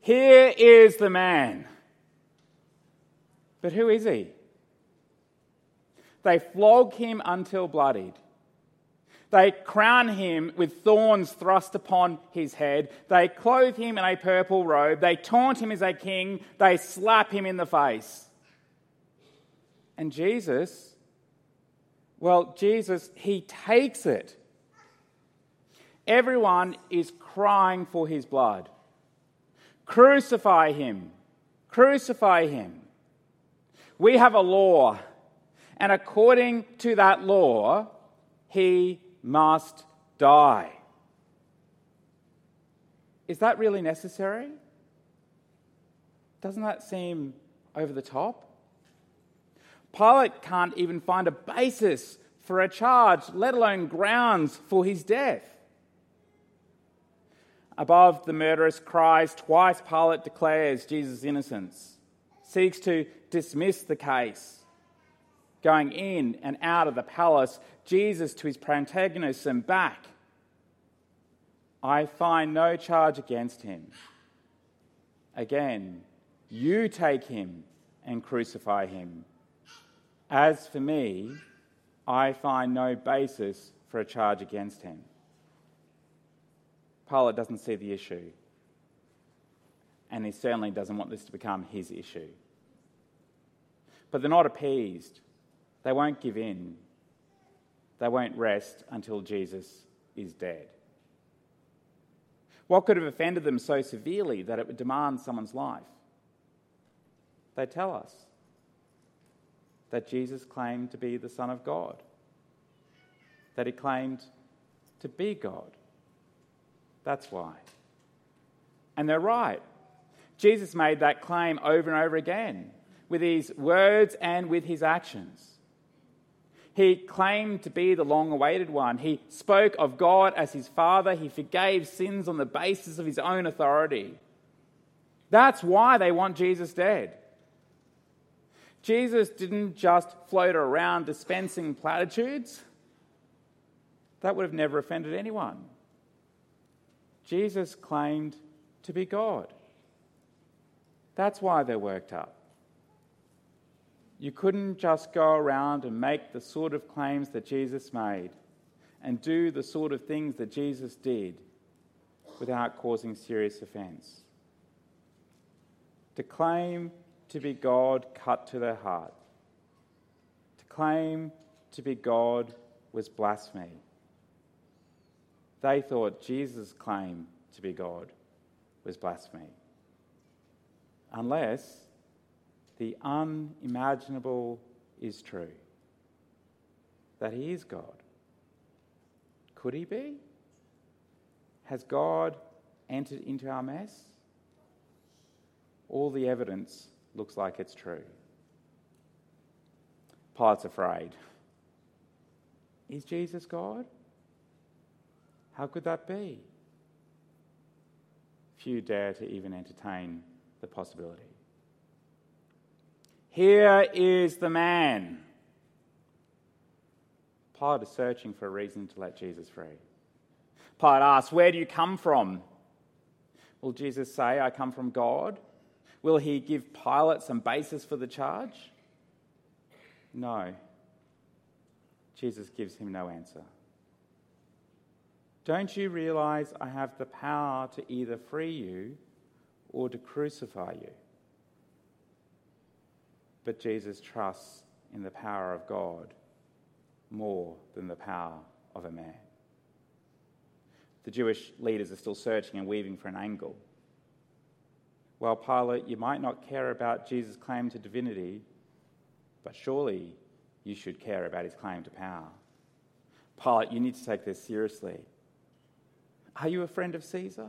Here is the man. But who is he? They flog him until bloodied. They crown him with thorns thrust upon his head. They clothe him in a purple robe. They taunt him as a king. They slap him in the face. And Jesus, well, Jesus, he takes it. Everyone is crying for his blood. Crucify him. Crucify him. We have a law, and according to that law, he must die. Is that really necessary? Doesn't that seem over the top? Pilate can't even find a basis for a charge, let alone grounds for his death. Above the murderous cries, twice Pilate declares Jesus' innocence, seeks to dismiss the case. Going in and out of the palace, Jesus to his protagonists and back. I find no charge against him. Again, you take him and crucify him. As for me, I find no basis for a charge against him. Pilate doesn't see the issue, and he certainly doesn't want this to become his issue. But they're not appeased, they won't give in, they won't rest until Jesus is dead. What could have offended them so severely that it would demand someone's life? They tell us that Jesus claimed to be the Son of God, that he claimed to be God. That's why. And they're right. Jesus made that claim over and over again with his words and with his actions. He claimed to be the long awaited one. He spoke of God as his Father. He forgave sins on the basis of his own authority. That's why they want Jesus dead. Jesus didn't just float around dispensing platitudes, that would have never offended anyone. Jesus claimed to be God. That's why they're worked up. You couldn't just go around and make the sort of claims that Jesus made and do the sort of things that Jesus did without causing serious offence. To claim to be God cut to their heart. To claim to be God was blasphemy. They thought Jesus' claim to be God was blasphemy. Unless the unimaginable is true that he is God. Could he be? Has God entered into our mess? All the evidence looks like it's true. Pilate's afraid. Is Jesus God? How could that be? Few dare to even entertain the possibility. Here is the man. Pilate is searching for a reason to let Jesus free. Pilate asks, Where do you come from? Will Jesus say, I come from God? Will he give Pilate some basis for the charge? No. Jesus gives him no answer. Don't you realize I have the power to either free you or to crucify you? But Jesus trusts in the power of God more than the power of a man. The Jewish leaders are still searching and weaving for an angle. Well, Pilate, you might not care about Jesus' claim to divinity, but surely you should care about his claim to power. Pilate, you need to take this seriously. Are you a friend of Caesar?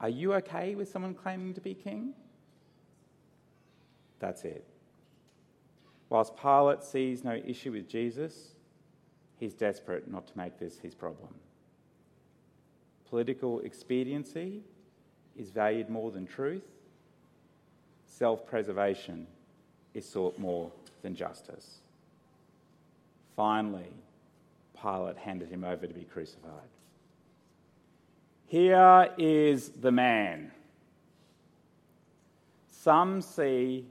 Are you okay with someone claiming to be king? That's it. Whilst Pilate sees no issue with Jesus, he's desperate not to make this his problem. Political expediency is valued more than truth. Self preservation is sought more than justice. Finally, Pilate handed him over to be crucified. Here is the man. Some see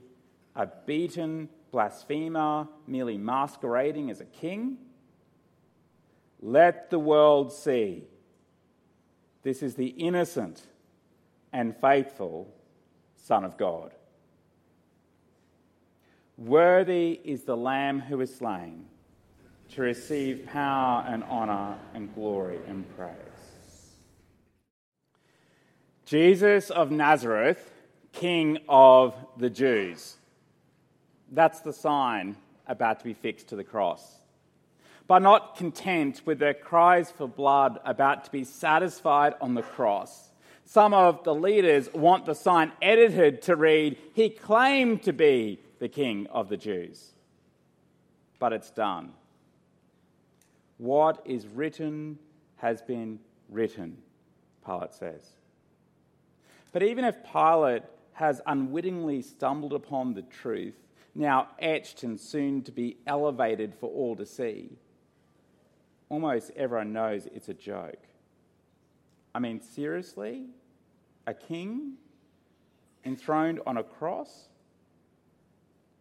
a beaten blasphemer merely masquerading as a king. Let the world see. This is the innocent and faithful Son of God. Worthy is the Lamb who is slain to receive power and honour and glory and praise. Jesus of Nazareth, King of the Jews. That's the sign about to be fixed to the cross. But not content with their cries for blood about to be satisfied on the cross, some of the leaders want the sign edited to read, He claimed to be the King of the Jews. But it's done. What is written has been written, Pilate says. But even if Pilate has unwittingly stumbled upon the truth, now etched and soon to be elevated for all to see, almost everyone knows it's a joke. I mean, seriously? A king enthroned on a cross?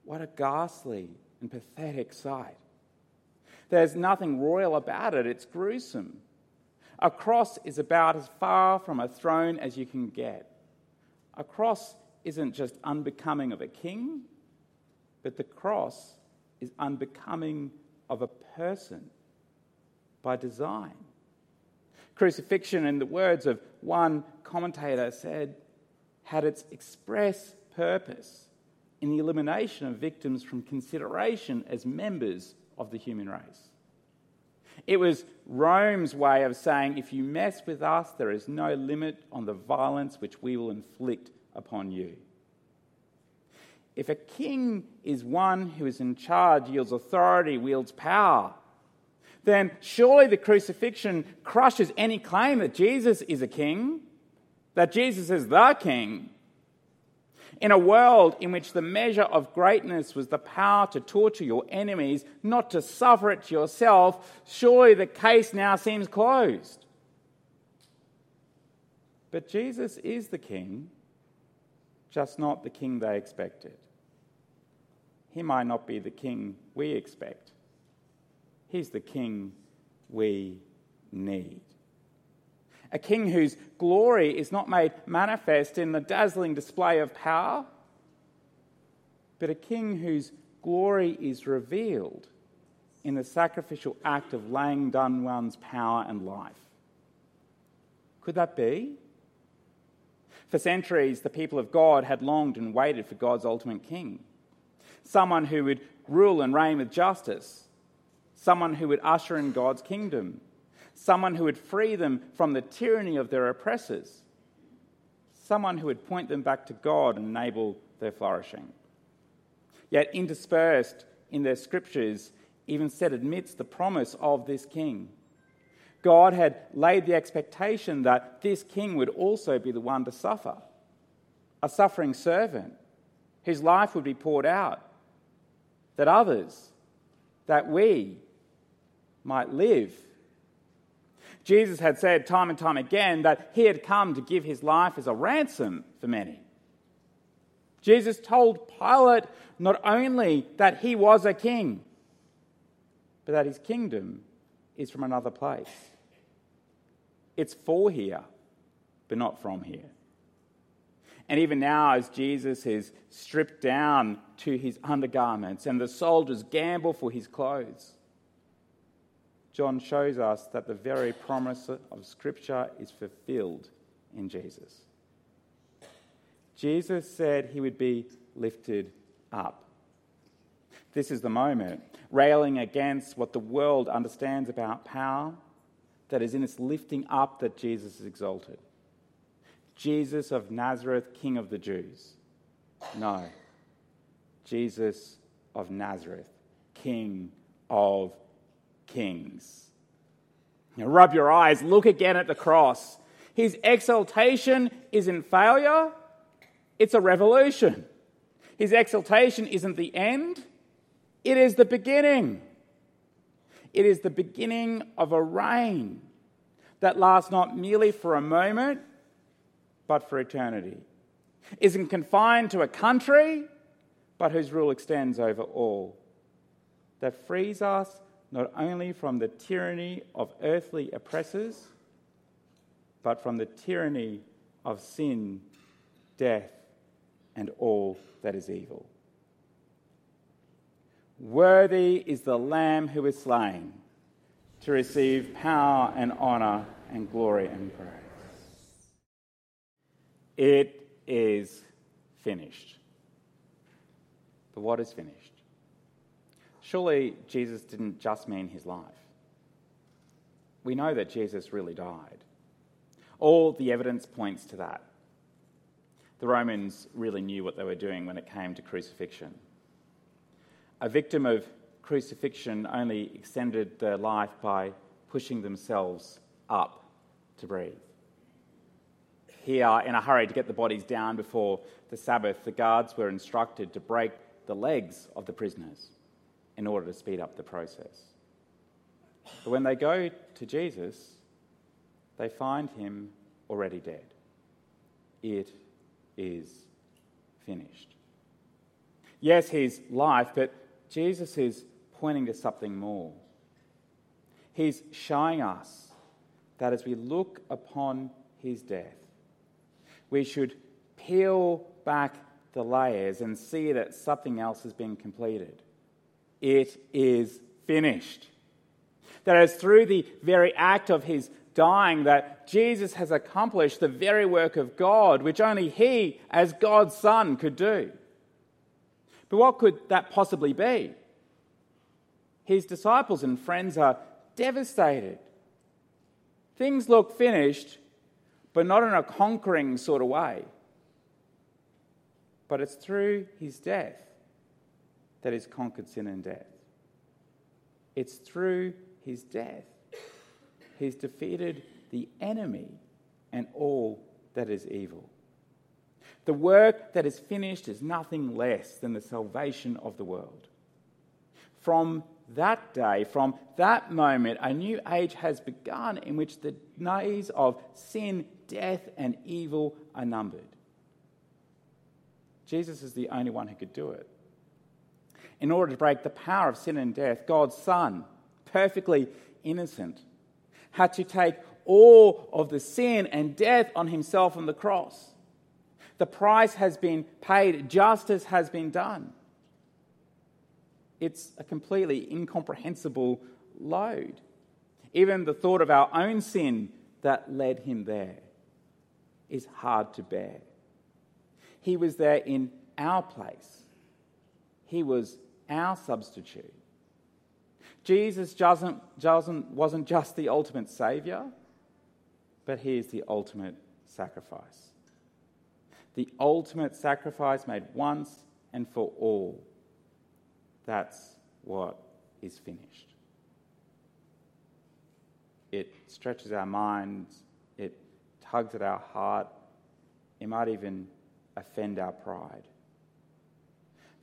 What a ghastly and pathetic sight. There's nothing royal about it, it's gruesome. A cross is about as far from a throne as you can get. A cross isn't just unbecoming of a king, but the cross is unbecoming of a person by design. Crucifixion, in the words of one commentator, said, had its express purpose in the elimination of victims from consideration as members of the human race. It was Rome's way of saying, if you mess with us, there is no limit on the violence which we will inflict upon you. If a king is one who is in charge, yields authority, wields power, then surely the crucifixion crushes any claim that Jesus is a king, that Jesus is the king. In a world in which the measure of greatness was the power to torture your enemies, not to suffer it yourself, surely the case now seems closed. But Jesus is the king, just not the king they expected. He might not be the king we expect. He's the king we need. A king whose glory is not made manifest in the dazzling display of power, but a king whose glory is revealed in the sacrificial act of laying down one's power and life. Could that be? For centuries, the people of God had longed and waited for God's ultimate king. Someone who would rule and reign with justice, someone who would usher in God's kingdom, someone who would free them from the tyranny of their oppressors, someone who would point them back to God and enable their flourishing. Yet, interspersed in their scriptures, even said amidst the promise of this king, God had laid the expectation that this king would also be the one to suffer, a suffering servant whose life would be poured out, that others, that we, might live. Jesus had said time and time again that he had come to give his life as a ransom for many. Jesus told Pilate not only that he was a king, but that his kingdom is from another place. It's for here, but not from here. And even now, as Jesus is stripped down to his undergarments and the soldiers gamble for his clothes, John shows us that the very promise of Scripture is fulfilled in Jesus. Jesus said he would be lifted up. This is the moment, railing against what the world understands about power, that is in its lifting up that Jesus is exalted. Jesus of Nazareth, King of the Jews. No. Jesus of Nazareth, King of kings. Now, rub your eyes, look again at the cross. His exaltation isn't failure, it's a revolution. His exaltation isn't the end, it is the beginning. It is the beginning of a reign that lasts not merely for a moment, but for eternity. isn't confined to a country, but whose rule extends over all, that frees us not only from the tyranny of earthly oppressors, but from the tyranny of sin, death, and all that is evil. Worthy is the Lamb who is slain to receive power and honour and glory and praise. It is finished. But what is finished? Surely Jesus didn't just mean his life. We know that Jesus really died. All the evidence points to that. The Romans really knew what they were doing when it came to crucifixion. A victim of crucifixion only extended their life by pushing themselves up to breathe. Here, in a hurry to get the bodies down before the Sabbath, the guards were instructed to break the legs of the prisoners in order to speed up the process. But when they go to Jesus, they find him already dead. It is finished. Yes, his life, but Jesus is pointing to something more. He's showing us that as we look upon his death, we should peel back the layers and see that something else has been completed. It is finished. That is through the very act of his dying that Jesus has accomplished the very work of God, which only he, as God's Son, could do. But what could that possibly be? His disciples and friends are devastated. Things look finished, but not in a conquering sort of way. But it's through his death that has conquered sin and death. It's through his death he's defeated the enemy and all that is evil. The work that is finished is nothing less than the salvation of the world. From that day, from that moment, a new age has begun in which the days of sin, death, and evil are numbered. Jesus is the only one who could do it. In order to break the power of sin and death, God's Son, perfectly innocent, had to take all of the sin and death on himself on the cross. The price has been paid, justice has been done. It's a completely incomprehensible load. Even the thought of our own sin that led him there is hard to bear. He was there in our place, he was our substitute. Jesus doesn't, doesn't, wasn't just the ultimate Saviour, but He is the ultimate sacrifice. The ultimate sacrifice made once and for all. That's what is finished. It stretches our minds, it tugs at our heart, it might even offend our pride.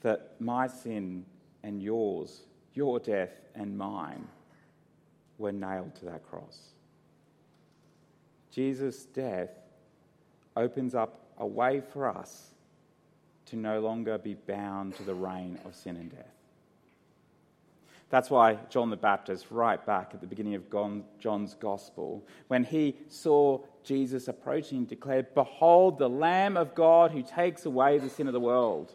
That my sin and yours your death and mine were nailed to that cross. Jesus' death opens up a way for us to no longer be bound to the reign of sin and death. That's why John the Baptist, right back at the beginning of John's Gospel, when he saw Jesus approaching, declared, Behold, the Lamb of God who takes away the sin of the world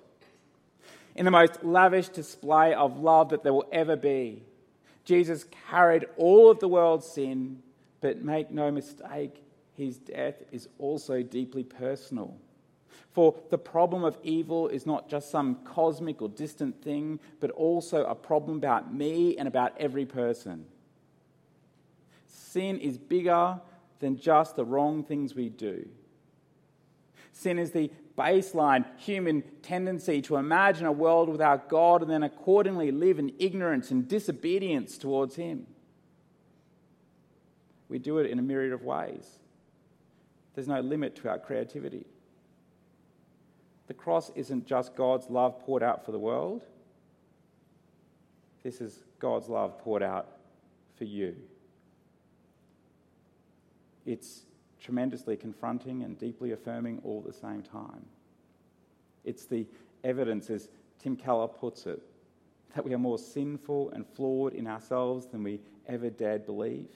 in the most lavish display of love that there will ever be. Jesus carried all of the world's sin, but make no mistake, his death is also deeply personal. For the problem of evil is not just some cosmic or distant thing, but also a problem about me and about every person. Sin is bigger than just the wrong things we do. Sin is the baseline human tendency to imagine a world without God and then accordingly live in ignorance and disobedience towards Him. We do it in a myriad of ways. There's no limit to our creativity. The cross isn't just God's love poured out for the world, this is God's love poured out for you. It's tremendously confronting and deeply affirming all at the same time. It's the evidence, as Tim Keller puts it, that we are more sinful and flawed in ourselves than we ever dared believe.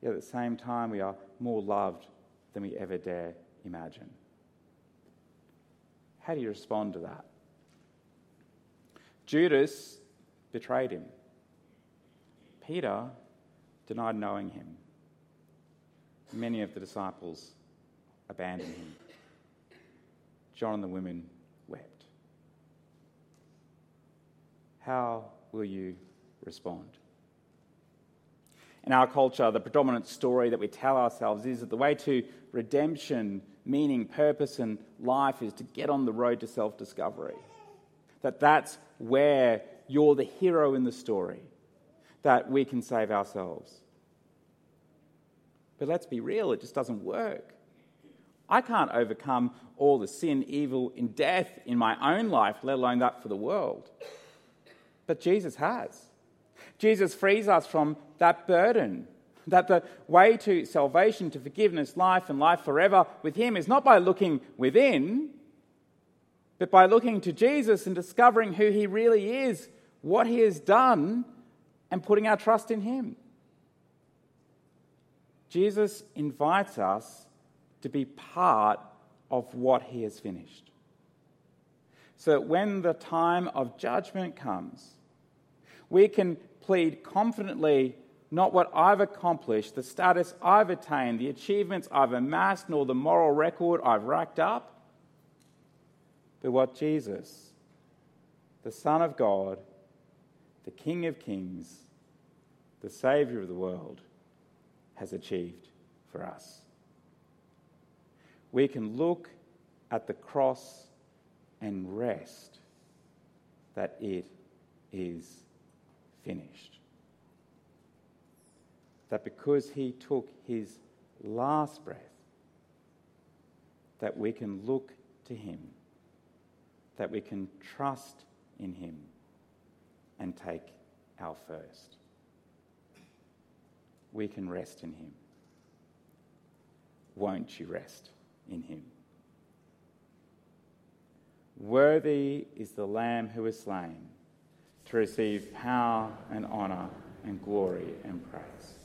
Yet at the same time, we are more loved than we ever dare imagine. How do you respond to that? Judas betrayed him. Peter denied knowing him. Many of the disciples abandoned him. John and the women wept. How will you respond? In our culture, the predominant story that we tell ourselves is that the way to redemption, meaning, purpose, and life is to get on the road to self discovery. That that's where you're the hero in the story, that we can save ourselves. But let's be real, it just doesn't work. I can't overcome all the sin, evil, and death in my own life, let alone that for the world. But Jesus has. Jesus frees us from that burden. That the way to salvation, to forgiveness, life, and life forever with Him is not by looking within, but by looking to Jesus and discovering who He really is, what He has done, and putting our trust in Him. Jesus invites us to be part of what He has finished. So that when the time of judgment comes, we can plead confidently not what I've accomplished, the status I've attained, the achievements I've amassed, nor the moral record I've racked up, but what Jesus, the Son of God, the King of Kings, the Saviour of the world, has achieved for us. We can look at the cross and rest that it is finished. That because he took his last breath, that we can look to him, that we can trust in him and take our first. We can rest in him. Won't you rest in him? Worthy is the Lamb who was slain to receive power and honour and glory and praise.